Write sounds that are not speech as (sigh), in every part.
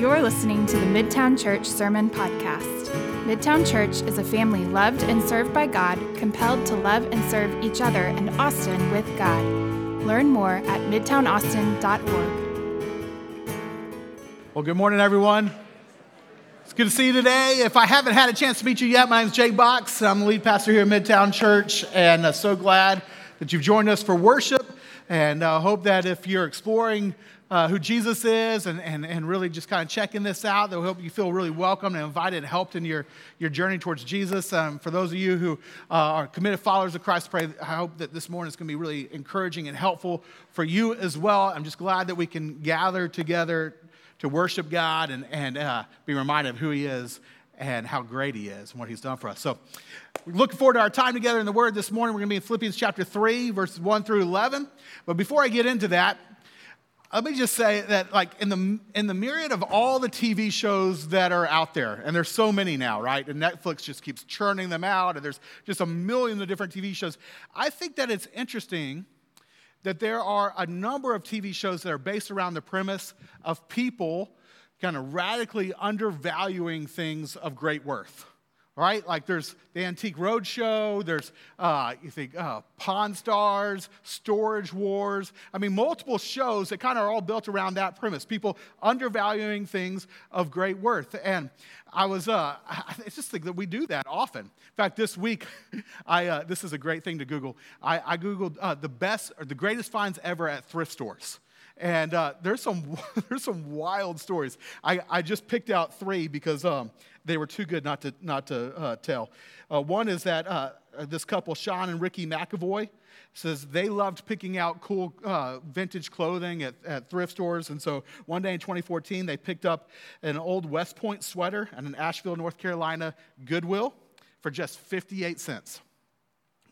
You're listening to the Midtown Church Sermon Podcast. Midtown Church is a family loved and served by God, compelled to love and serve each other and Austin with God. Learn more at midtownaustin.org. Well, good morning, everyone. It's good to see you today. If I haven't had a chance to meet you yet, my name is Jake Box. I'm the lead pastor here at Midtown Church, and uh, so glad that you've joined us for worship. And I uh, hope that if you're exploring uh, who Jesus is and, and, and really just kind of checking this out. That will help you feel really welcome and invited and helped in your, your journey towards Jesus. Um, for those of you who uh, are committed followers of Christ, pray, I hope that this morning is going to be really encouraging and helpful for you as well. I'm just glad that we can gather together to worship God and, and uh, be reminded of who He is and how great He is and what He's done for us. So, we're looking forward to our time together in the Word this morning. We're going to be in Philippians chapter 3, verses 1 through 11. But before I get into that, let me just say that like in the in the myriad of all the tv shows that are out there and there's so many now right? And netflix just keeps churning them out and there's just a million of different tv shows. I think that it's interesting that there are a number of tv shows that are based around the premise of people kind of radically undervaluing things of great worth right? Like there's the Antique Roadshow, there's, uh, you think, uh, Pawn Stars, Storage Wars. I mean, multiple shows that kind of are all built around that premise people undervaluing things of great worth. And I was, uh, (laughs) I just think that we do that often. In fact, this week, (laughs) I, uh, this is a great thing to Google. I, I Googled uh, the best or the greatest finds ever at thrift stores. And uh, there's, some, (laughs) there's some wild stories. I, I just picked out three because um, they were too good not to, not to uh, tell. Uh, one is that uh, this couple, Sean and Ricky McAvoy, says they loved picking out cool uh, vintage clothing at, at, thrift stores. And so one day in 2014, they picked up an old West Point sweater at an Asheville, North Carolina Goodwill for just 58 cents.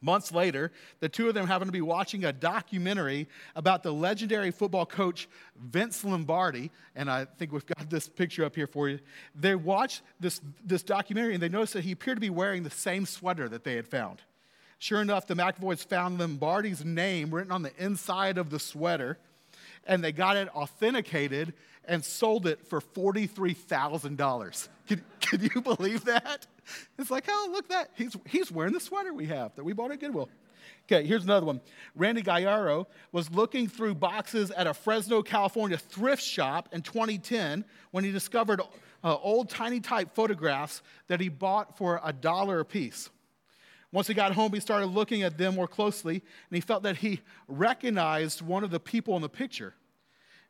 Months later, the two of them happened to be watching a documentary about the legendary football coach Vince Lombardi, and I think we've got this picture up here for you. They watched this, this documentary and they noticed that he appeared to be wearing the same sweater that they had found. Sure enough, the McAvoys found Lombardi's name written on the inside of the sweater, and they got it authenticated and sold it for $43,000. Can, can you believe that? (laughs) It's like, oh, look that. He's, he's wearing the sweater we have that we bought at Goodwill. Okay, here's another one. Randy Gallardo was looking through boxes at a Fresno, California thrift shop in 2010 when he discovered uh, old tintype photographs that he bought for a dollar a piece. Once he got home, he started looking at them more closely, and he felt that he recognized one of the people in the picture.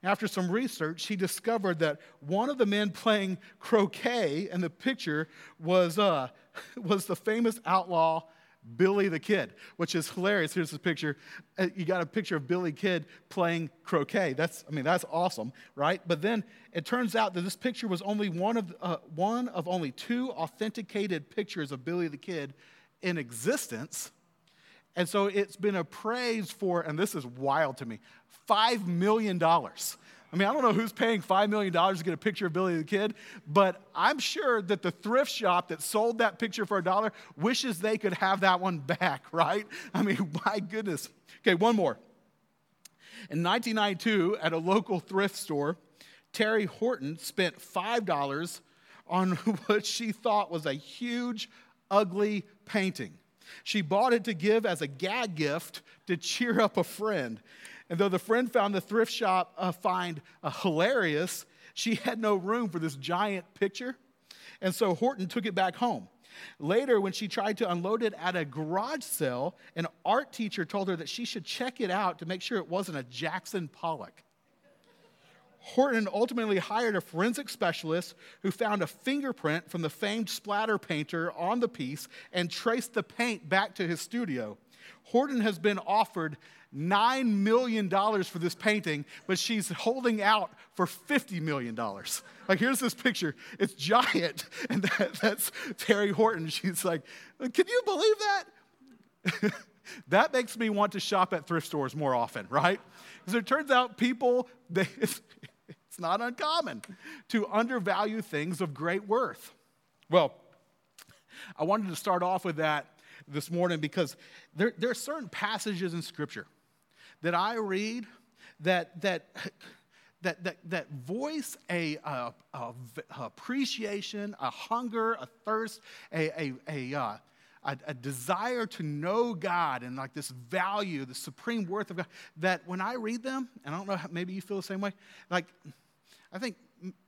After some research, he discovered that one of the men playing croquet in the picture was, uh, (laughs) was the famous outlaw Billy the Kid, which is hilarious. Here's the picture. Uh, you got a picture of Billy Kid playing croquet. That's, I mean, that's awesome, right? But then it turns out that this picture was only one of, uh, one of only two authenticated pictures of Billy the Kid in existence. And so it's been appraised for, and this is wild to me, $5 million. I mean, I don't know who's paying $5 million to get a picture of Billy the Kid, but I'm sure that the thrift shop that sold that picture for a dollar wishes they could have that one back, (laughs) right? I mean, (laughs) my goodness. Okay, one more. In 1992, at a local thrift store, Teri Horton spent $5 on (laughs) what she thought was a huge, ugly painting. She bought it to give as a gag gift to cheer up a friend. And though the friend found the thrift shop uh, find uh, hilarious, she had no room for this giant picture. And so Horton took it back home. Later, when she tried to unload it at a garage sale, an art teacher told her that she should check it out to make sure it wasn't a Jackson Pollock. Horton ultimately hired a forensic specialist who found a fingerprint from the famed splatter painter on the piece and traced the paint back to his studio. Horton has been offered $9 million for this painting, but she's holding out for $50 million. Like, here's this picture. It's giant. (laughs) And that, that's Teri Horton. She's like, Can you believe that? (laughs) that makes me want to shop at thrift stores more often, right? Because it turns out people, (laughs) they, it's, it's not uncommon to undervalue things of great worth. Well, I wanted to start off with that this morning because there, there are certain passages in Scripture that I read that, that, that, that, that voice a, a, a, appreciation, a hunger, a thirst, a, a, a, uh, a, a, desire to know God and like this value, the supreme worth of God, that when I read them, and I don't know, how, maybe you feel the same way, like, I think,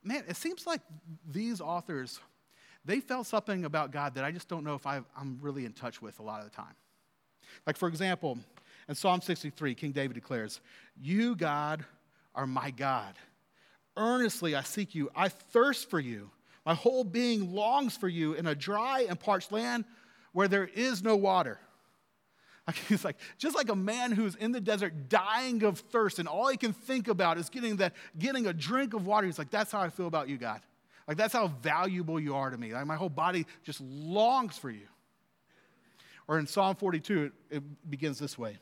man, it seems like these authors, they felt something about God that I just don't know if i I'm really in touch with a lot of the time. Like, for example, in Psalm 63, King David declares, You, God, are my God. Earnestly I seek you. I thirst for you. My whole being longs for you in a dry and parched land where there is no water. (laughs) He's like, just like a man who's in the desert dying of thirst, and all he can think about is getting, that, getting a drink of water. He's like, that's how I feel about you, God. Like, that's how valuable you are to me. Like, my whole body just longs for you. Or in Psalm 42, it, it begins this way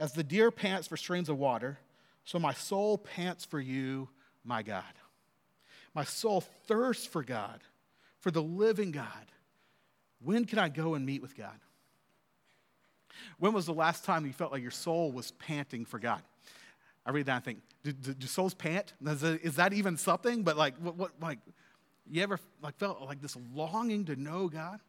As the deer pants for streams of water, so my soul pants for you, my God. My soul thirsts for God, for the living God. When can I go and meet with God? When was the last time you felt like your soul was panting for God? I read that and think, do, do, do souls pant? Is that, is that even something? But like, what, what, like, you ever like felt like this longing to know God?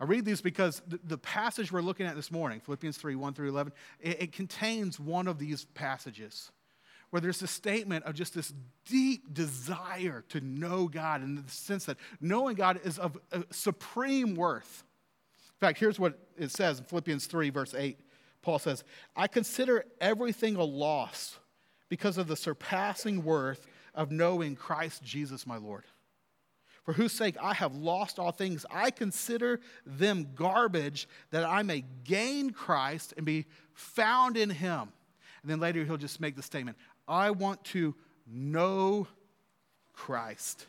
I read these because the, the passage we're looking at this morning, Philippians 3 1 through 11, it, it contains one of these passages where there's a statement of just this deep desire to know God in the sense that knowing God is of uh, supreme worth. In fact, here's what it says in Philippians 3, verse 8. Paul says, I consider everything a loss because of the surpassing worth of knowing Christ Jesus my Lord for whose sake I have lost all things. I consider them garbage that I may gain Christ and be found in him. And then later he'll just make the statement I want to know Christ.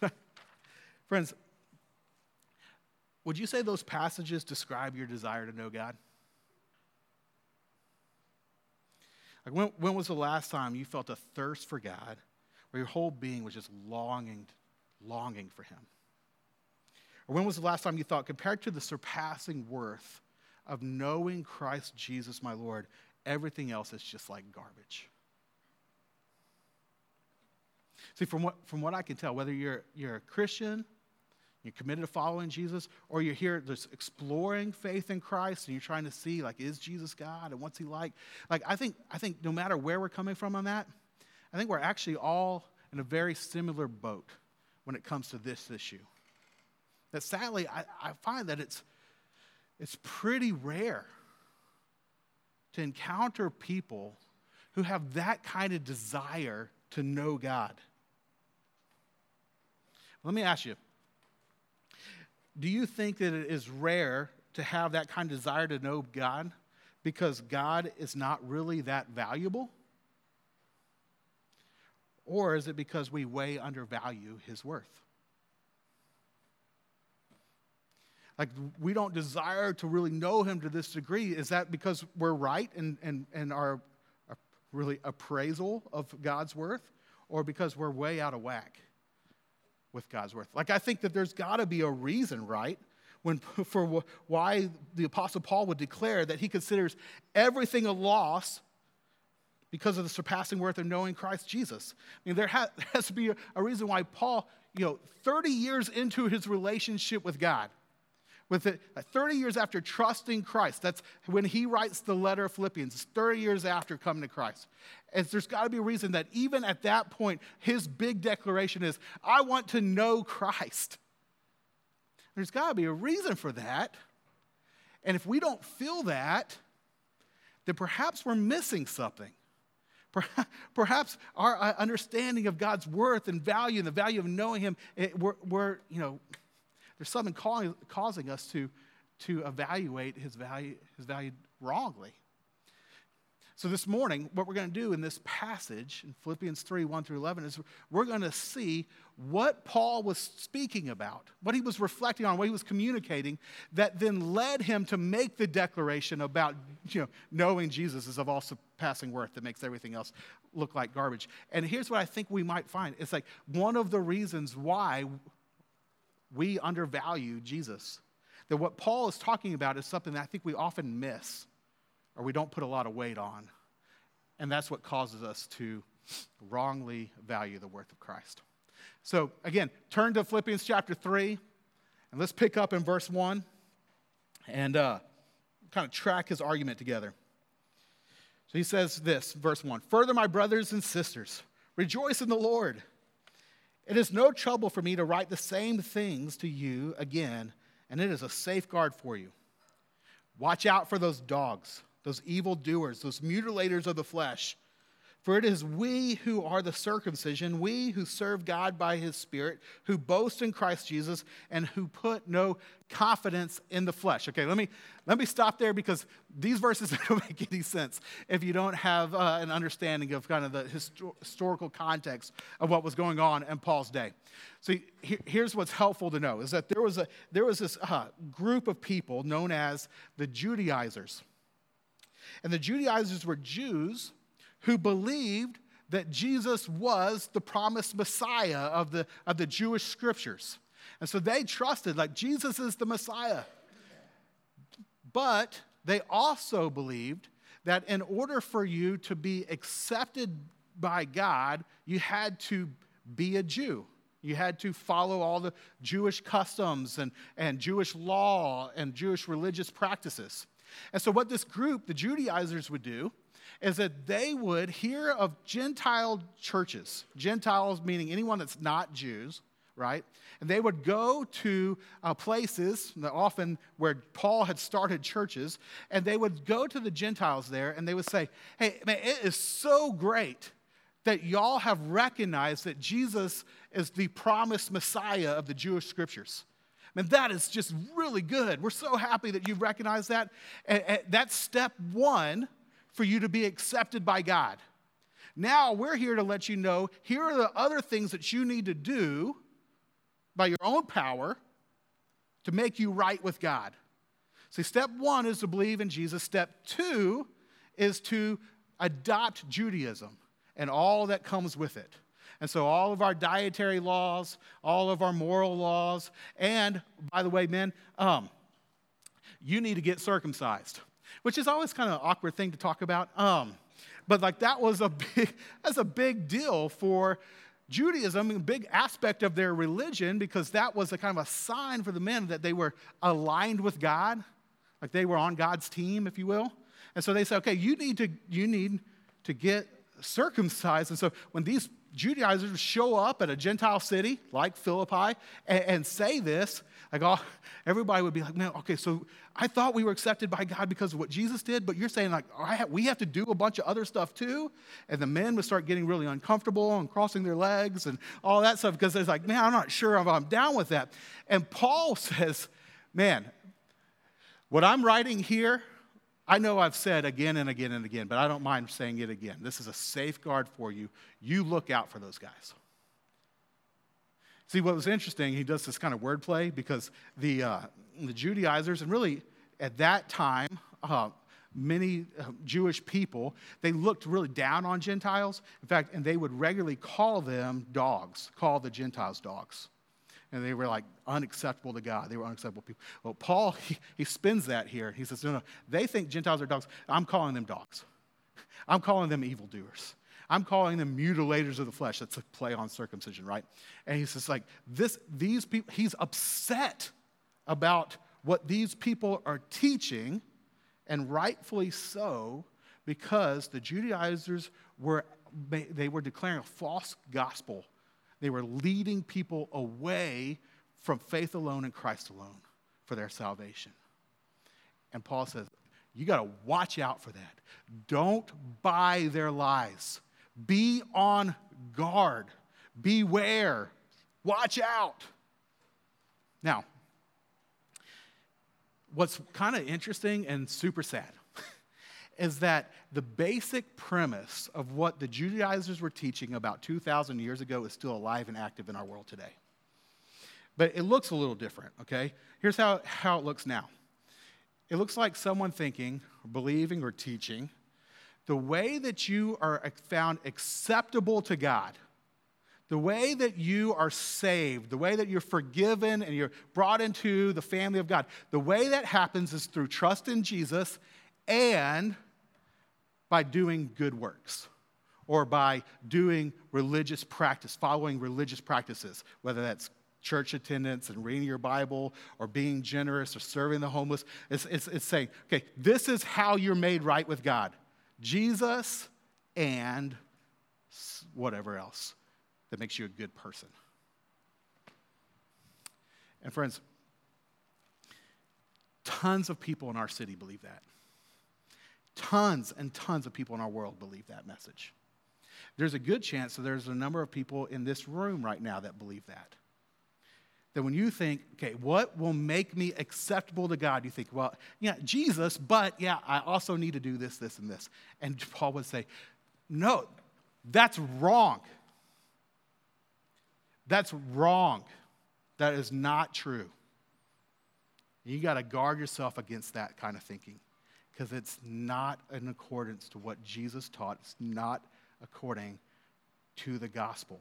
(laughs) Friends, would you say those passages describe your desire to know God? Like when, when was the last time you felt a thirst for God? Where your whole being was just longing, longing for Him? Or when was the last time you thought, compared to the surpassing worth of knowing Christ Jesus, my Lord, everything else is just like garbage? See, from what, from what I can tell, whether you're, you're a Christian, you're committed to following Jesus, or you're here just exploring faith in Christ and you're trying to see, like, is Jesus God and what's he like? Like, I think, I think no matter where we're coming from on that, I think we're actually all in a very similar boat when it comes to this issue. That sadly, I, I find that it's, it's pretty rare to encounter people who have that kind of desire to know God. Let me ask you do you think that it is rare to have that kind of desire to know God because God is not really that valuable? Or is it because we way undervalue his worth? Like, we don't desire to really know him to this degree. Is that because we're right in, in, in our really appraisal of God's worth? Or because we're way out of whack with God's worth? Like, I think that there's got to be a reason, right? When, (laughs) for why the Apostle Paul would declare that he considers everything a loss because of the surpassing worth of knowing Christ Jesus. I mean, there, (laughs) has, to be a, reason why Paul, you know, 30 years into his relationship with God, with it, 30 years after trusting Christ, that's when he writes the letter of Philippians, it's 30 years after coming to Christ. And there's got to be a reason that even at that point, his big declaration is, I want to know Christ. There's got to be a reason for that. And if we don't feel that, then perhaps we're missing something. (laughs) Perhaps our uh, understanding of God's worth and value and the value of knowing Him, it, we're, we're, you know, there's something calling, causing us to, to evaluate His value, his value wrongly. So, this morning, what we're going to do in this passage in Philippians 3 1 through 11 is we're going to see what Paul was speaking about, what he was reflecting on, what he was communicating, that then led him to make the declaration about you know, knowing Jesus is of all surpassing worth that makes everything else look like garbage. And here's what I think we might find it's like one of the reasons why we undervalue Jesus. That what Paul is talking about is something that I think we often miss or we don't put a lot of weight on. And that's what causes us to wrongly value the worth of Christ. So, again, turn to Philippians chapter 3, and let's pick up in verse 1 and uh, kind of track his argument together. So he says this, verse 1 Further, my brothers and sisters, rejoice in the Lord. It is no trouble for me to write the same things to you again, and it is a safeguard for you. Watch out for those dogs, those evil doers, those mutilators of the flesh for it is we who are the circumcision, we who serve God by his Spirit, who boast in Christ Jesus, and who put no confidence in the flesh. Okay, let me, let me stop there because these verses (laughs) don't make any sense if you don't have uh, an understanding of kind of the histor- historical context of what was going on in Paul's day. So he, here's what's helpful to know is that there was, a, there was this uh, group of people known as the Judaizers. And the Judaizers were Jews who believed that Jesus was the promised Messiah of the, of the Jewish scriptures. And so they trusted, like, Jesus is the Messiah. But they also believed that in order for you to be accepted by God, you had to be a Jew. You had to follow all the Jewish customs and, and Jewish law and Jewish religious practices. And so, what this group, the Judaizers, would do is that they would hear of Gentile churches, Gentiles meaning anyone that's not Jews, right? And they would go to uh, places, often where Paul had started churches, and they would go to the Gentiles there and they would say, Hey, man, it is so great that y'all have recognized that Jesus is the promised Messiah of the Jewish scriptures. Man, that is just really good. We're so happy that you recognize that. And that's step one for you to be accepted by God. Now we're here to let you know here are the other things that you need to do by your own power to make you right with God. See, step one is to believe in Jesus. Step two is to adopt Judaism and all that comes with it. And so, all of our dietary laws, all of our moral laws, and by the way, men, um, you need to get circumcised which is always kind of an awkward thing to talk about. Um, but like that was a (laughs) big, that's a big deal for Judaism, a big aspect of their religion, because that was a kind of a sign for the men that they were aligned with God, like they were on God's team, if you will. And so they said, okay, you need to, you need to get circumcised. And so when these Judaizers show up at a Gentile city like Philippi and, and say this, like all, everybody would be like, man, okay, so I thought we were accepted by God because of what Jesus did, but you're saying like, we have to do a bunch of other stuff too? And the men would start getting really uncomfortable and crossing their legs and all that stuff because they're like, man, I'm not sure if I'm down with that. And Paul (laughs) says, man, what I'm writing here, I know I've said again and again and again, but I don't mind saying it again. This is a safeguard for you. You look out for those guys. See, what was interesting, he does this kind of wordplay because the, uh, the Judaizers, and really at that time, uh, many uh, Jewish people, they looked really down on Gentiles. In fact, and they would regularly call them dogs, call the Gentiles dogs. And they were like unacceptable to God. They were unacceptable people. Well, Paul, (laughs) he, he spins that here. He says, no, no, they think Gentiles are dogs. I'm calling them dogs. I'm calling them evildoers. I'm calling them mutilators of the flesh. That's a play on circumcision, right? And he's just like, this, these people, he's upset about what these people are teaching, and rightfully so, because the Judaizers were, they were declaring a false gospel. They were leading people away from faith alone and Christ alone for their salvation. And Paul says, you got to watch out for that. Don't buy their lies. Be on guard. Beware. Watch out. Now, what's kind of interesting and super sad is that the basic premise of what the Judaizers were teaching about 2,000 years ago is still alive and active in our world today. But it looks a little different, okay? Here's how, how it looks now it looks like someone thinking, believing, or teaching the way that you are found acceptable to God, the way that you are saved, the way that you're forgiven and you're brought into the family of God, the way that happens is through trust in Jesus and by doing good works or by doing religious practice, following religious practices, whether that's church attendance and reading your Bible or being generous or serving the homeless. It's, it's, it's saying, okay, this is how you're made right with God Jesus and whatever else that makes you a good person. And friends, tons of people in our city believe that. Tons and tons of people in our world believe that message. There's a good chance that there's a number of people in this room right now that believe that. That when you think, okay, what will make me acceptable to God? You think, well, yeah, Jesus, but yeah, I also need to do this, this, and this. And Paul would say, no, that's wrong. That's wrong. That is not true. You got to guard yourself against that kind of thinking because it's not in accordance to what Jesus taught. It's not according to the gospel.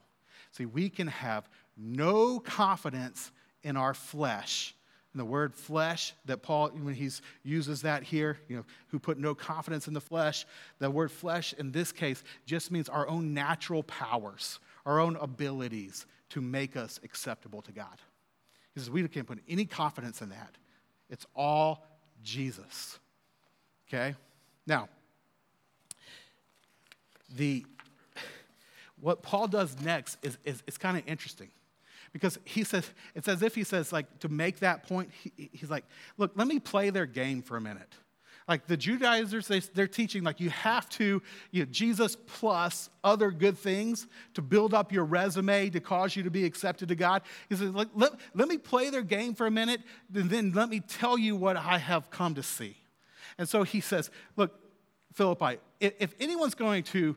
See, we can have no confidence in our flesh. And the word flesh that Paul, when he uses that here, you know, who put no confidence in the flesh, the word flesh in this case just means our own natural powers, our own abilities to make us acceptable to God. He says we can't put any confidence in that. It's all Jesus. Okay? Now, the what Paul does next is, is, is kind of interesting. Because he says it's as if he says like to make that point he, he's like look let me play their game for a minute. Like the judaizers they, they're teaching like you have to you know, jesus plus other good things to build up your resume to cause you to be accepted to god. He says let, let me play their game for a minute and then let me tell you what i have come to see and so he says look philippi if, anyone's going to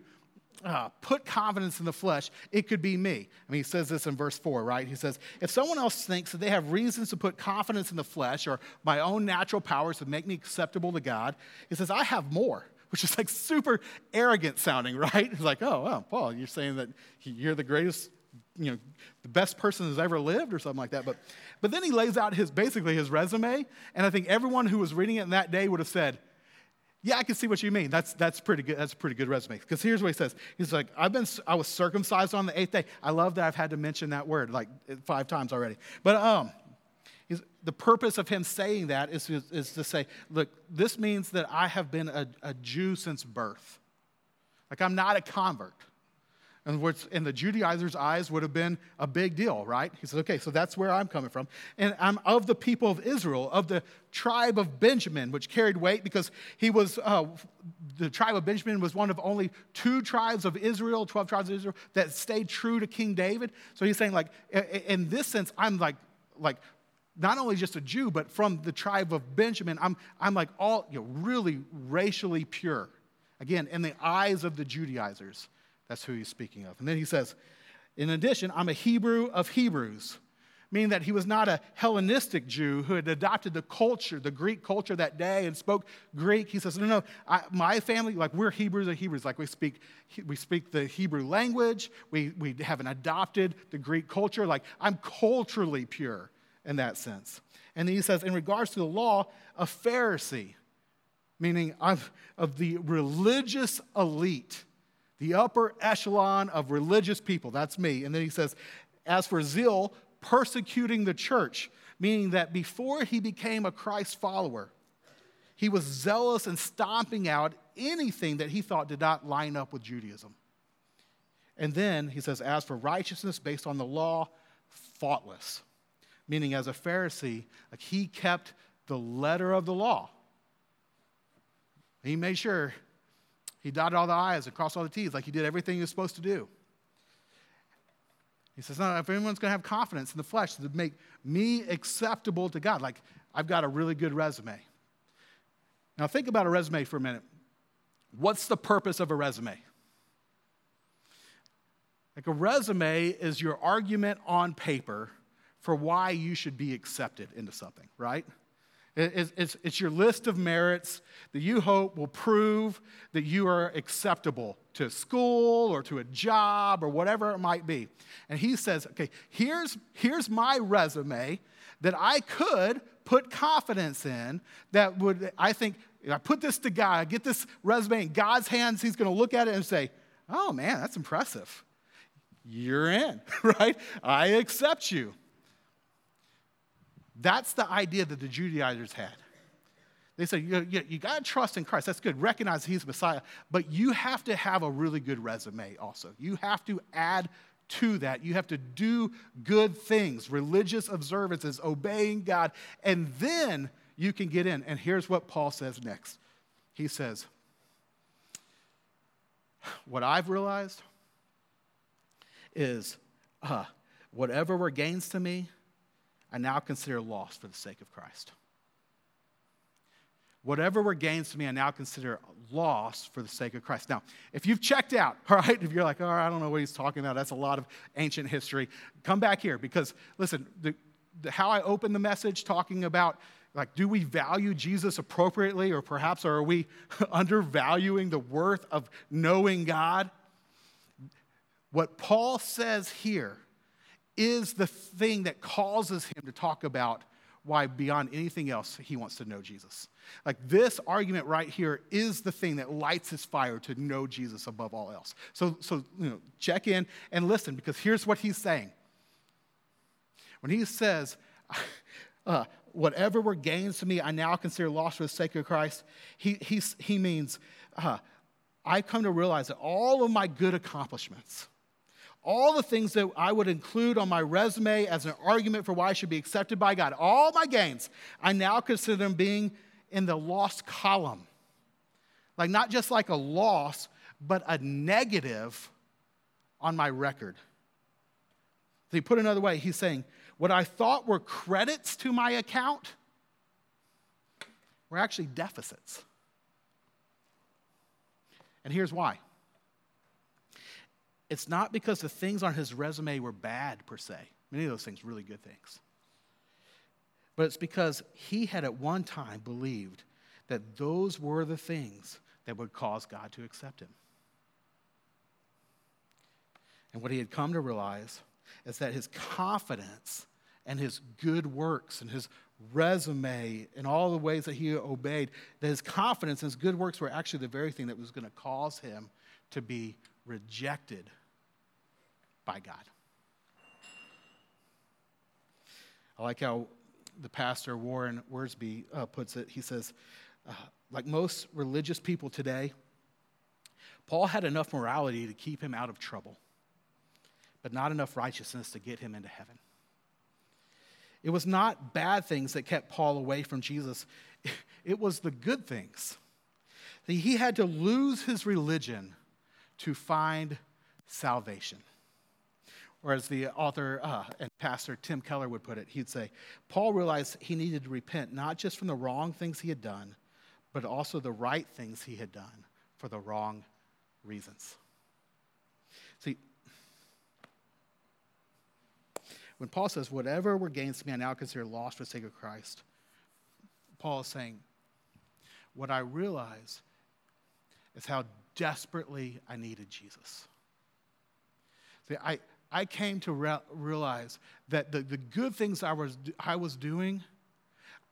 uh, put confidence in the flesh, it could be me. I mean, he says this in verse 4, right? He says, If someone else thinks that they have reasons to put confidence in the flesh or my own natural powers to make me acceptable to God, he says, I have more, which is like super arrogant sounding, (laughs) right? He's like, Oh, well, Paul, you're saying that you're the greatest, you know, the best person who's ever lived or something like that. But, but then he lays out his basically his resume, and I think everyone who was reading it in that day would have said, yeah, I can see what you mean. That's, that's pretty good. That's a pretty good resume. Because here's what he says. He's like, I've been, I was circumcised on the eighth day. I love that I've had to mention that word like five times already. But um, the purpose of him saying that is, is, is, to say, look, this means that I have been a, a Jew since birth. Like I'm not a convert. And what's in the Judaizers' eyes would have been a big deal, right? He says, okay, so that's where I'm coming from. And I'm of the people of Israel, of the tribe of Benjamin, which carried weight because he was, uh, the tribe of Benjamin was one of only two tribes of Israel, 12 tribes of Israel, that stayed true to King David. So he's saying, like, in this sense, I'm like, like, not only just a Jew, but from the tribe of Benjamin, I'm, I'm like all, you know, really racially pure. Again, in the eyes of the Judaizers. That's who he's speaking of. And then he says, in addition, I'm a Hebrew of Hebrews, meaning that he was not a Hellenistic Jew who had adopted the culture, the Greek culture that day and spoke Greek. He says, no, no, I, my family, like we're Hebrews of Hebrews, like we speak, we speak the Hebrew language, we, we haven't adopted the Greek culture. Like I'm culturally pure in that sense. And then he says, in regards to the law, a Pharisee, meaning of, of the religious elite the upper echelon of religious people. That's me. And then he says, as for zeal, persecuting the church, meaning that before he became a Christ follower, he was zealous and stomping out anything that he thought did not line up with Judaism. And then he says, as for righteousness based on the law, faultless. Meaning, as a Pharisee, like he kept the letter of the law. He made sure he dotted all the I's and crossed all the T's, like he did everything he was supposed to do. He says, No, if anyone's going to have confidence in the flesh to make me acceptable to God, like I've got a really good resume. Now, think about a resume for a minute. What's the purpose of a resume? Like a resume is your argument on paper for why you should be accepted into something, right? It's, it's, it's, your list of merits that you hope will prove that you are acceptable to school or to a job or whatever it might be. And he says, okay, here's, here's my resume that I could put confidence in that would, I think, I put this to God, I get this resume in God's hands, He's going to look at it and say, Oh man, that's impressive. You're in, (laughs) right? I accept you. That's the idea that the Judaizers had. They said, you, you, you got to trust in Christ. That's good. Recognize He's Messiah. But you have to have a really good resume also. You have to add to that. You have to do good things, religious observances, obeying God, and then you can get in. And here's what Paul says next He says, What I've realized is uh, whatever were gains to me, I now consider loss for the sake of Christ. Whatever were gains to me, I now consider loss for the sake of Christ. Now, if you've checked out, (laughs) all right, if you're like, oh, I don't know what he's talking about, that's a lot of ancient history, come back here because, listen, the, the, how I opened the message talking about, like, do we value Jesus appropriately, or perhaps are we (laughs) undervaluing the worth of knowing God? What Paul says here is the thing that causes him to talk about why, beyond anything else, he wants to know Jesus. Like this argument right here is the thing that lights his fire to know Jesus above all else. So, so you know, check in and listen because here's what he's saying. When he says, (laughs) uh, whatever were gains to me, I now consider lost for the sake of Christ, he, he, he means, uh, I come to realize that all of my good accomplishments, all the things that I would include on my resume as an argument for why I should be accepted by God, all my gains, I now consider them being in the lost column. Like, not just like a loss, but a negative on my record. So, he put it another way, he's saying, What I thought were credits to my account were actually deficits. And here's why it's not because the things on his resume were bad per se. Many of those things really good things. But it's because he had at one time believed that those were the things that would cause God to accept him. And what he had come to realize is that his confidence and his good works and his resume and all the ways that he obeyed, that his confidence and his good works were actually the very thing that was going to cause him to be rejected by God. I like how the pastor Warren Wiersbe uh, puts it. He says, uh, like most religious people today, Paul had enough morality to keep him out of trouble, but not enough righteousness to get him into heaven. It was not bad things that kept Paul away from Jesus, (laughs) it was the good things. He had to lose his religion to find salvation. Or as the author uh, and pastor Tim Keller would put it, he'd say, Paul realized he needed to repent not just from the wrong things he had done, but also the right things he had done for the wrong reasons. See, when Paul says, Whatever were gains to me, I now consider lost for the sake of Christ, Paul is saying, What I realize is how desperately I needed Jesus. See, I, I came to re- realize that the, the good things I was, I was doing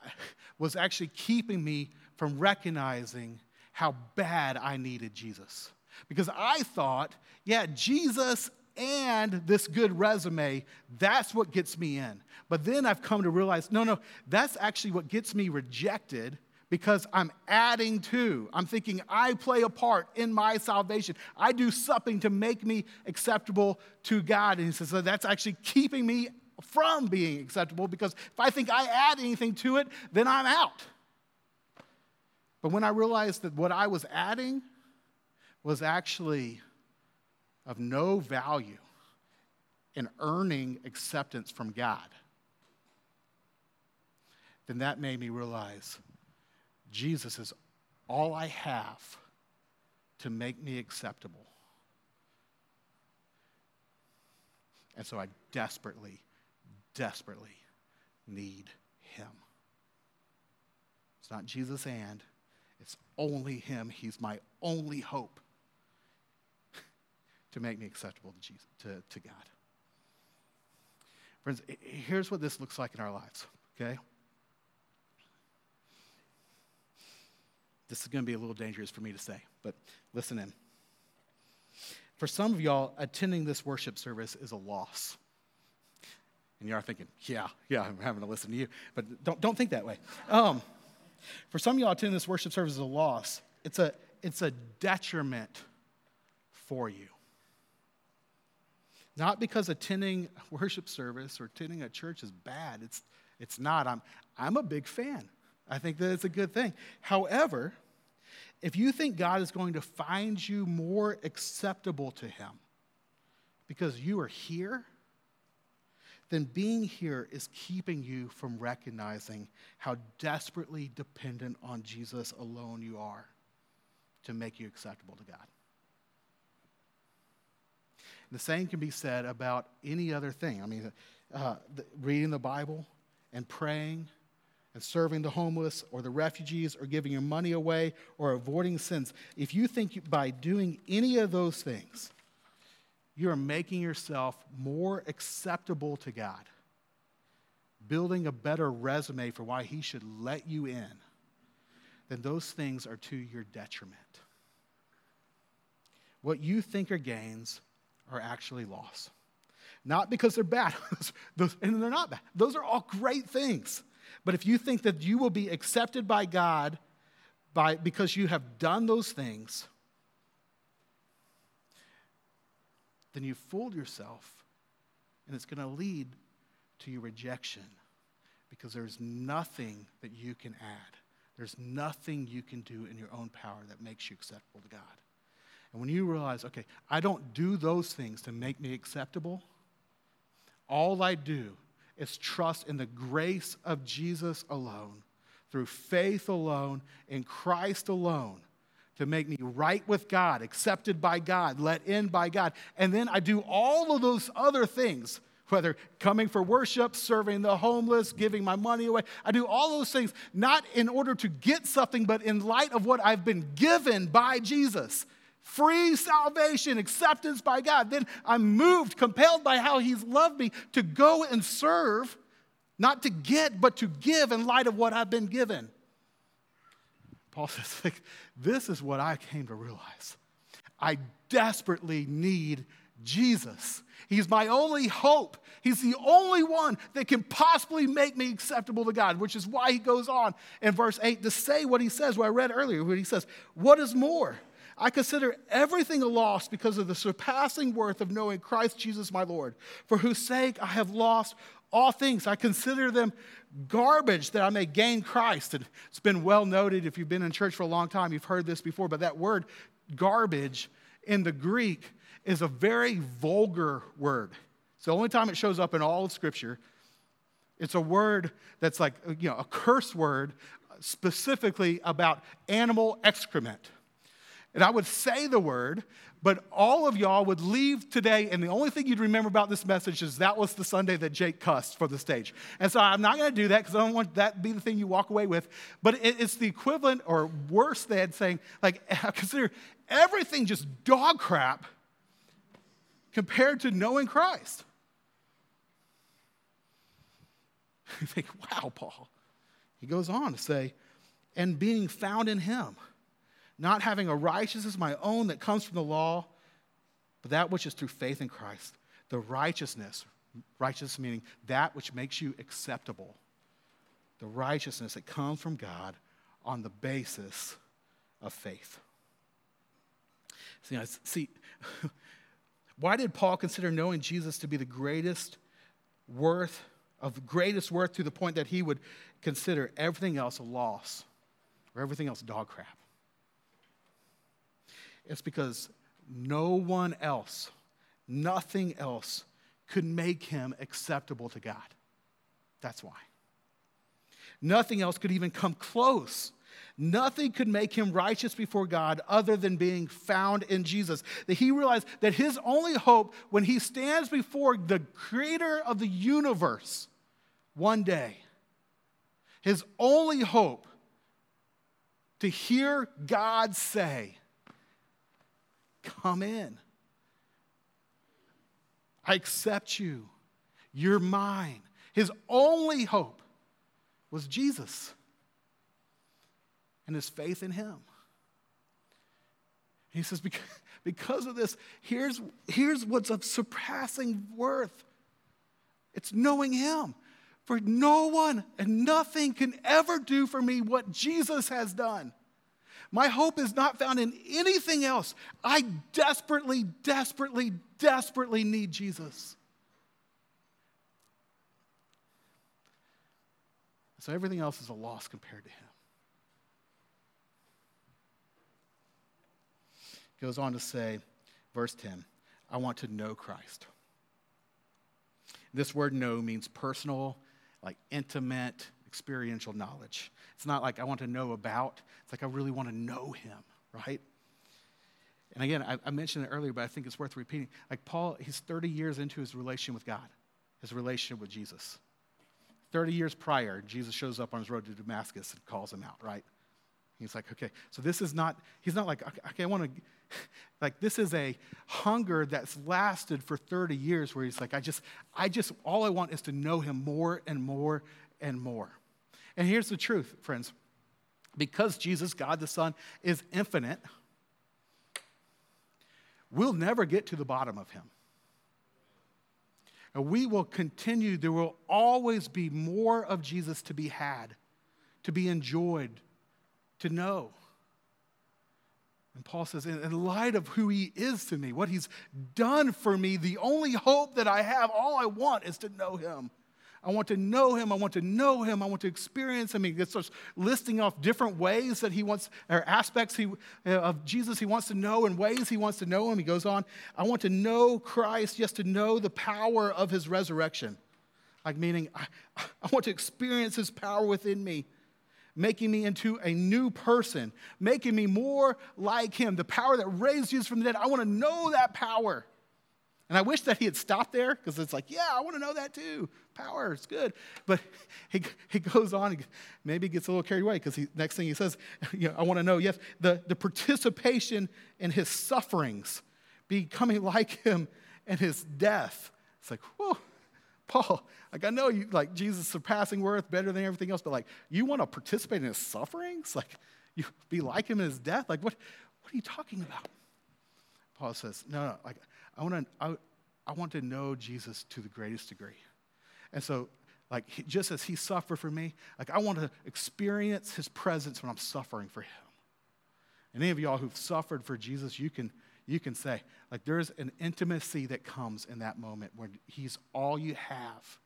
(laughs) was actually keeping me from recognizing how bad I needed Jesus. Because I thought, yeah, Jesus and this good resume, that's what gets me in. But then I've come to realize no, no, that's actually what gets me rejected because I'm adding to. I'm thinking I play a part in my salvation. I do something to make me acceptable to God. And he says, so that's actually keeping me from being acceptable because if I think I add anything to it, then I'm out. But when I realized that what I was adding was actually of no value in earning acceptance from God, then that made me realize Jesus is all I have to make me acceptable. And so I desperately, desperately need him. It's not Jesus and, it's only him. He's my only hope (laughs) to make me acceptable to, Jesus, to, to God. Friends, here's what this looks like in our lives, okay? This is going to be a little dangerous for me to say, but listen in. For some of y'all, attending this worship service is a loss. And you are thinking, yeah, yeah, I'm having to listen to you. But don't, don't think that way. Um, for some of y'all, attending this worship service is a loss. It's a, it's a detriment for you. Not because attending worship service or attending a church is bad. It's, it's not. I'm, I'm a big fan. I think that it's a good thing. However, if you think God is going to find you more acceptable to Him because you are here, then being here is keeping you from recognizing how desperately dependent on Jesus alone you are to make you acceptable to God. The same can be said about any other thing. I mean, uh, the, reading the Bible and praying and serving the homeless or the refugees or giving your money away or avoiding sins. If you think by doing any of those things, you are making yourself more acceptable to God, building a better resume for why He should let you in, then those things are to your detriment. What you think are gains are actually loss. Not because they're bad, (laughs) and they're not bad. Those are all great things. But if you think that you will be accepted by God by, because you have done those things, then you've fooled yourself, and it's going to lead to your rejection because there's nothing that you can add. There's nothing you can do in your own power that makes you acceptable to God. And when you realize, okay, I don't do those things to make me acceptable, all I do is trust in the grace of Jesus alone, through faith alone, in Christ alone, to make me right with God, accepted by God, let in by God. And then I do all of those other things, whether coming for worship, serving the homeless, giving my money away. I do all those things not in order to get something, but in light of what I've been given by Jesus free salvation, acceptance by God. Then I'm moved, compelled by how He's loved me to go and serve, not to get, but to give in light of what I've been given. Paul (laughs) says, like, This is what I came to realize. I desperately need Jesus. He's my only hope. He's the only one that can possibly make me acceptable to God, which is why he goes on in verse 8 to say what he says, what I read earlier, where he says, What is more? I consider everything a loss because of the surpassing worth of knowing Christ Jesus my Lord, for whose sake I have lost all things. I consider them garbage that I may gain Christ. And it's been well noted if you've been in church for a long time, you've heard this before, but that word garbage in the Greek is a very vulgar word. It's the only time it shows up in all of Scripture. It's a word that's like, you know, a curse word specifically about animal excrement. And I would say the word, but all of y'all would leave today, and the only thing you'd remember about this message is that was the Sunday that Jake cussed for the stage. And so I'm not going to do that because I don't want that to be the thing you walk away with. But it's the equivalent or worse than saying, like, I (laughs) consider everything just dog crap compared to knowing Christ. (laughs) You think, wow, Paul. He goes on to say, and being found in him not having a righteousness of my own that comes from the law, but that which is through faith in Christ. The righteousness, righteousness meaning that which makes you acceptable. The righteousness that comes from God on the basis of faith. See, see (laughs) why did Paul consider knowing Jesus to be the greatest worth, of greatest worth to the point that he would consider everything else a loss or everything else dog crap? It's because no one else, nothing else could make him acceptable to God. That's why. Nothing else could even come close. Nothing could make him righteous before God other than being found in Jesus. That he realized that his only hope when he stands before the creator of the universe one day, his only hope to hear God say, Come in. I accept you. You're mine. His only hope was Jesus. and his faith in him. He says, (laughs) because of this, here's, here's what's of surpassing worth it's knowing him. For no one and nothing can ever do for me what Jesus has done. My hope is not found in anything else. I desperately, desperately, desperately need Jesus. So everything else is a loss compared to him. He Goes on to say, verse 10, I want to know Christ. This word know means personal, like intimate, experiential knowledge. It's not like I want to know about, it's like I really want to know him, right? And again, I, I, mentioned it earlier, but I think it's worth repeating. Like Paul, he's 30 years into his relation with God, his relationship with Jesus. 30 years prior, Jesus shows up on his road to Damascus and calls him out, right? He's like, okay, so this is not, he's not like, okay, I want to, (laughs) like, this is a hunger that's lasted for 30 years where he's like, I just, I just, all I want is to know him more and more and more. And here's the truth, friends. Because Jesus, God the Son, is infinite, we'll never get to the bottom of him. And we will continue, there will always be more of Jesus to be had, to be enjoyed, to know. And Paul says, in light of who he is to me, what he's done for me, the only hope that I have, all I want is to know him. I want to know him. I want to know him. I want to experience him. He starts listing off different ways that he wants, or aspects he, uh, of Jesus he wants to know and ways he wants to know him. He goes on, I want to know Christ, just to know the power of his resurrection. Like, meaning, I, I want to experience his power within me, making me into a new person, making me more like him. The power that raised Jesus from the dead, I want to know that power. And I wish that he had stopped there because it's like, yeah, I want to know that too. Power, it's good. But he, he goes on, maybe gets a little carried away because next thing he says, (laughs) you know, I want to know, yes, the, the participation in his sufferings, becoming like him and his death. It's like, whoa, Paul, like I know you like Jesus surpassing worth better than everything else, but like you want to participate in his sufferings? Like you be like him in his death? Like what, what are you talking about? Paul says, no, no, like I want to, I, I want to know Jesus to the greatest degree. And so, like, just as he suffered for me, like, I want to experience his presence when I'm suffering for him. And any of y'all who've suffered for Jesus, you can, you can say, like, there's an intimacy that comes in that moment when he's all you have.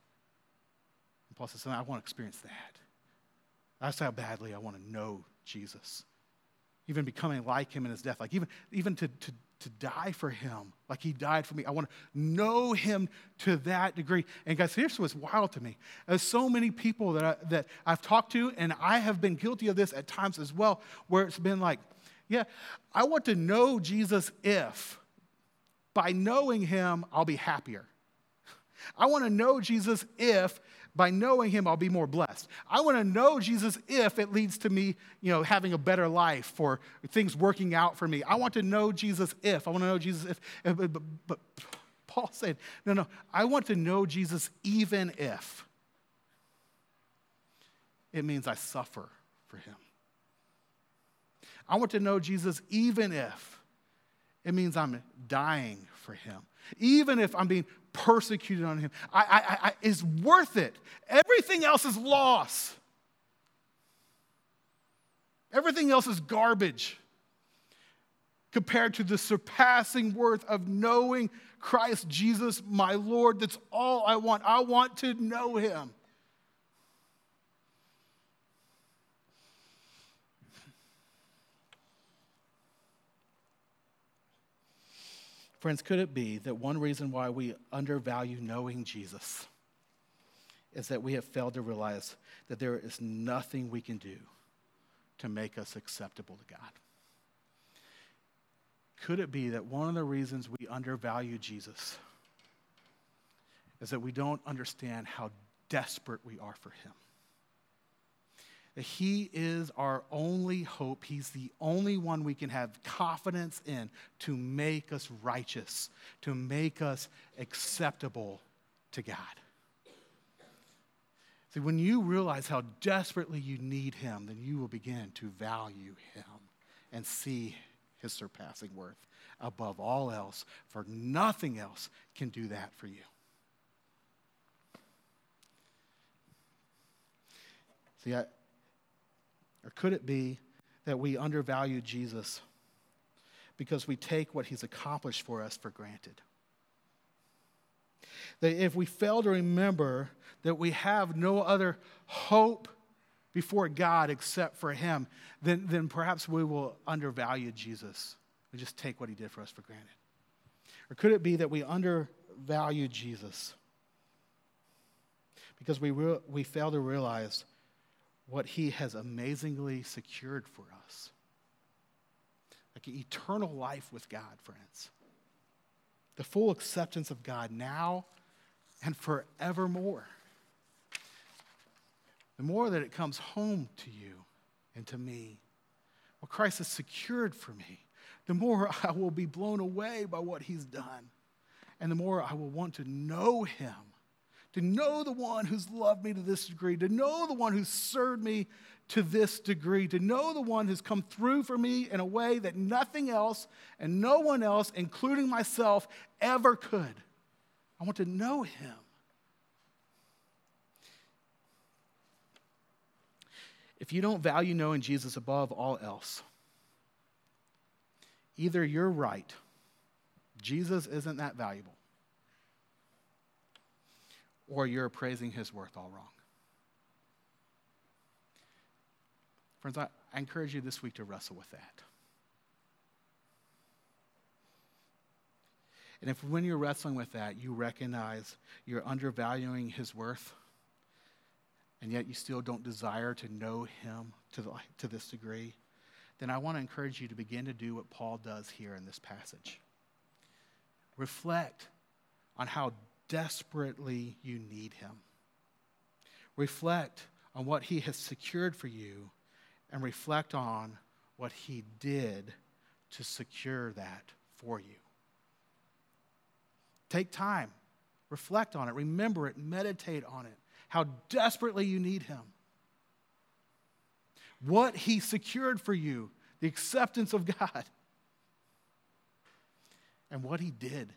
And Paul says, I want to experience that. That's how badly I want to know Jesus. Even becoming like him in his death, like even, even to, to to die for him like he died for me. I want to know him to that degree. And guys, here's what's wild to me. There's so many people that, I, that I've talked to, and I have been guilty of this at times as well, where it's been like, yeah, I want to know Jesus if by knowing him, I'll be happier. I want to know Jesus if by knowing him, I'll be more blessed. I want to know Jesus if it leads to me, you know, having a better life or things working out for me. I want to know Jesus if. I want to know Jesus if. But, but, but Paul said, no, no, I want to know Jesus even if it means I suffer for him. I want to know Jesus even if it means I'm dying for him. Even if I'm being persecuted on him, I, I, I, is worth it. Everything else is loss. Everything else is garbage compared to the surpassing worth of knowing Christ Jesus, my Lord. That's all I want. I want to know him. Friends, could it be that one reason why we undervalue knowing Jesus is that we have failed to realize that there is nothing we can do to make us acceptable to God? Could it be that one of the reasons we undervalue Jesus is that we don't understand how desperate we are for him? He is our only hope. He's the only one we can have confidence in to make us righteous, to make us acceptable to God. See, when you realize how desperately you need Him, then you will begin to value Him and see His surpassing worth above all else, for nothing else can do that for you. See, I, or could it be that we undervalue Jesus because we take what he's accomplished for us for granted? That if we fail to remember that we have no other hope before God except for him, then, then perhaps we will undervalue Jesus. and just take what he did for us for granted. Or could it be that we undervalue Jesus because we, re- we fail to realize what he has amazingly secured for us. Like eternal life with God, friends. The full acceptance of God now and forevermore. The more that it comes home to you and to me, what Christ has secured for me, the more (laughs) I will be blown away by what he's done. And the more I will want to know him to know the one who's loved me to this degree, to know the one who's served me to this degree, to know the one who's come through for me in a way that nothing else and no one else, including myself, ever could. I want to know him. If you don't value knowing Jesus above all else, either you're right, Jesus isn't that valuable, or you're appraising his worth all wrong. Friends, I, encourage you this week to wrestle with that. And if when you're wrestling with that, you recognize you're undervaluing his worth, and yet you still don't desire to know him to, the, to this degree, then I want to encourage you to begin to do what Paul does here in this passage. Reflect on how desperately you need Him. Reflect on what He has secured for you and reflect on what He did to secure that for you. Take time, reflect on it, remember it, meditate on it, how desperately you need Him. What He secured for you, the acceptance of (laughs) God, and what He did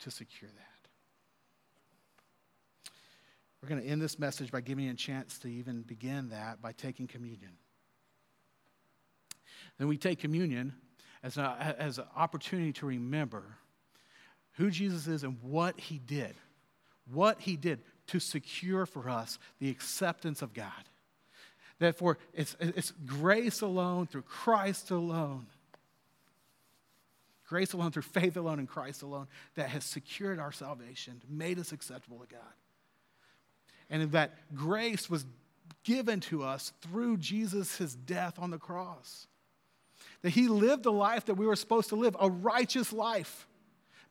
to secure that. We're going to end this message by giving you a chance to even begin that by taking communion. Then we take communion as, a, as an opportunity to remember who Jesus is and what he did. What he did to secure for us the acceptance of God. Therefore, it's, it's grace alone, through Christ alone, grace alone, through faith alone, in Christ alone, that has secured our salvation, made us acceptable to God and that grace was given to us through Jesus' death on the cross. That he lived the life that we were supposed to live, a righteous life.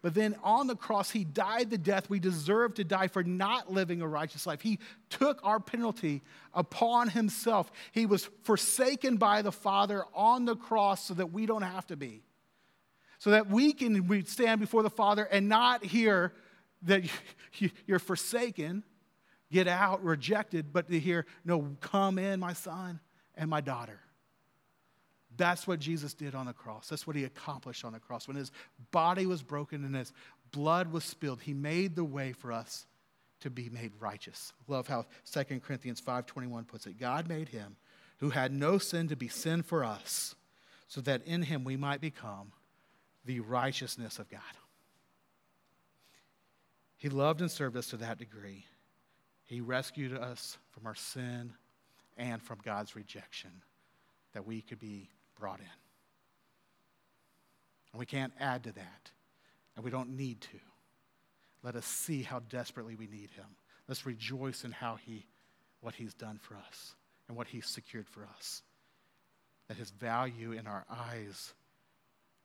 But then on the cross, he died the death we deserve to die for not living a righteous life. He took our penalty upon himself. He was forsaken by the Father on the cross so that we don't have to be. So that we can stand before the Father and not hear that (laughs) you're forsaken, get out, rejected, but to hear, no, come in, my son and my daughter. That's what Jesus did on the cross. That's what he accomplished on the cross. When his body was broken and his blood was spilled, he made the way for us to be made righteous. Love how 2 Corinthians 5:21 puts it. God made him who had no sin to be sin for us, so that in him we might become the righteousness of God. He loved and served us to that degree he rescued us from our sin and from God's rejection that we could be brought in. And we can't add to that, and we don't need to. Let us see how desperately we need him. Let's rejoice in how he, what he's done for us and what he's secured for us. That his value in our eyes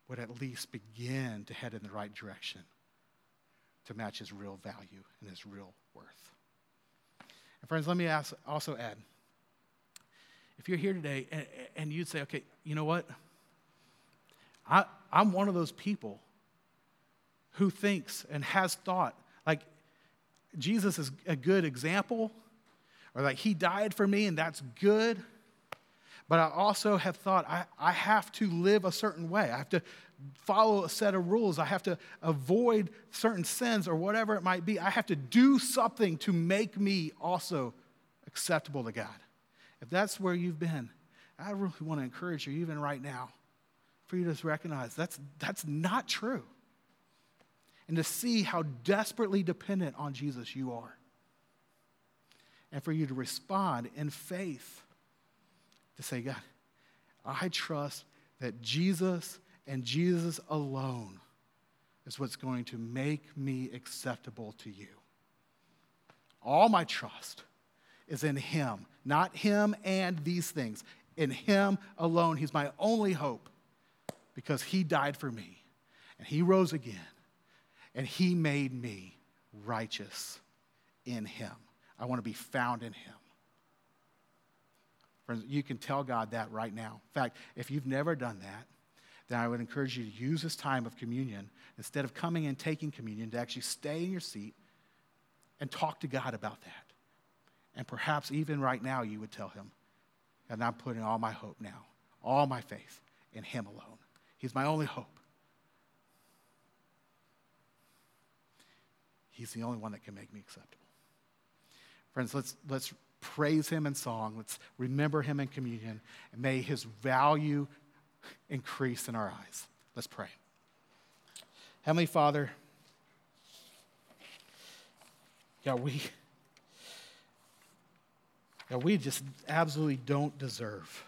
would at least begin to head in the right direction to match his real value and his real worth. And friends, let me ask, also add if you're here today and, and you'd say, okay, you know what? I, I'm one of those people who thinks and has thought, like, Jesus is a good example, or like He died for me and that's good. But I also have thought I, I have to live a certain way. I have to follow a set of rules. I have to avoid certain sins or whatever it might be. I have to do something to make me also acceptable to God. If that's where you've been, I really want to encourage you, even right now, for you to recognize that's, that's not true. And to see how desperately dependent on Jesus you are. And for you to respond in faith to say, God, I trust that Jesus and Jesus alone is what's going to make me acceptable to you. All my trust is in Him, not Him and these things. In Him alone, He's my only hope because He died for me and He rose again and He made me righteous in Him. I want to be found in Him. Friends, you can tell God that right now. In fact, if you've never done that, then I would encourage you to use this time of communion, instead of coming and taking communion, to actually stay in your seat and talk to God about that. And perhaps even right now, you would tell Him, and I'm putting all my hope now, all my faith in Him alone. He's my only hope. He's the only one that can make me acceptable. Friends, let's, let's praise him in song. Let's remember him in communion. And may his value increase in our eyes. Let's pray. Heavenly Father, God, we, God, we just absolutely don't deserve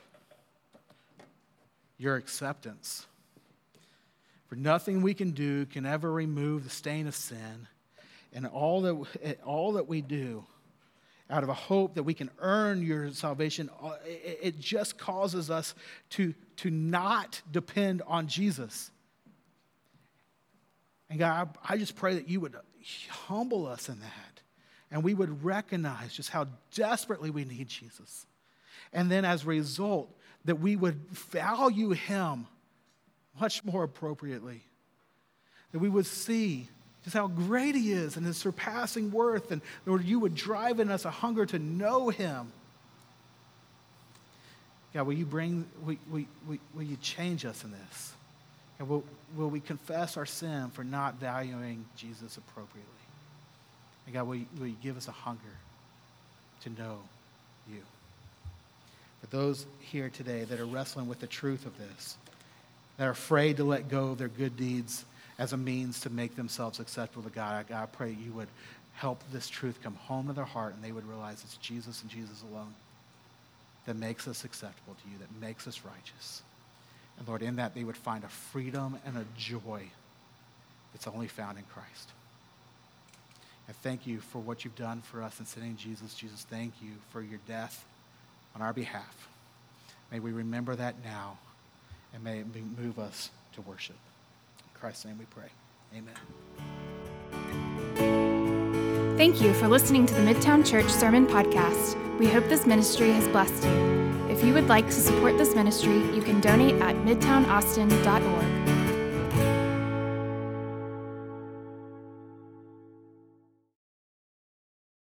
your acceptance. For nothing we can do can ever remove the stain of sin. And all that, all that we do out of a hope that we can earn your salvation, uh, it just causes us to, to not depend on Jesus. And God, I just pray that you would humble us in that and we would recognize just how desperately we need Jesus. And then as a result, that we would value him much more appropriately. That we would see just how great he is and his surpassing worth. And Lord, you would drive in us a hunger to know him. God, will you bring, will, will, will, you change us in this? And will, will we confess our sin for not valuing Jesus appropriately? And God, will you, will you give us a hunger to know you? For those here today that are wrestling with the truth of this, that are afraid to let go of their good deeds as a means to make themselves acceptable to God. God, I pray you would help this truth come home to their heart and they would realize it's Jesus and Jesus alone that makes us acceptable to you, that makes us righteous. And Lord, in that they would find a freedom and a joy that's only found in Christ. And thank you for what you've done for us in sending Jesus. Jesus, thank you for your death on our behalf. May we remember that now and may it move us to worship. Christ's name we pray. Amen. Thank you for listening to the Midtown Church Sermon Podcast. We hope this ministry has blessed you. If you would like to support this ministry, you can donate at midtownaustin.org.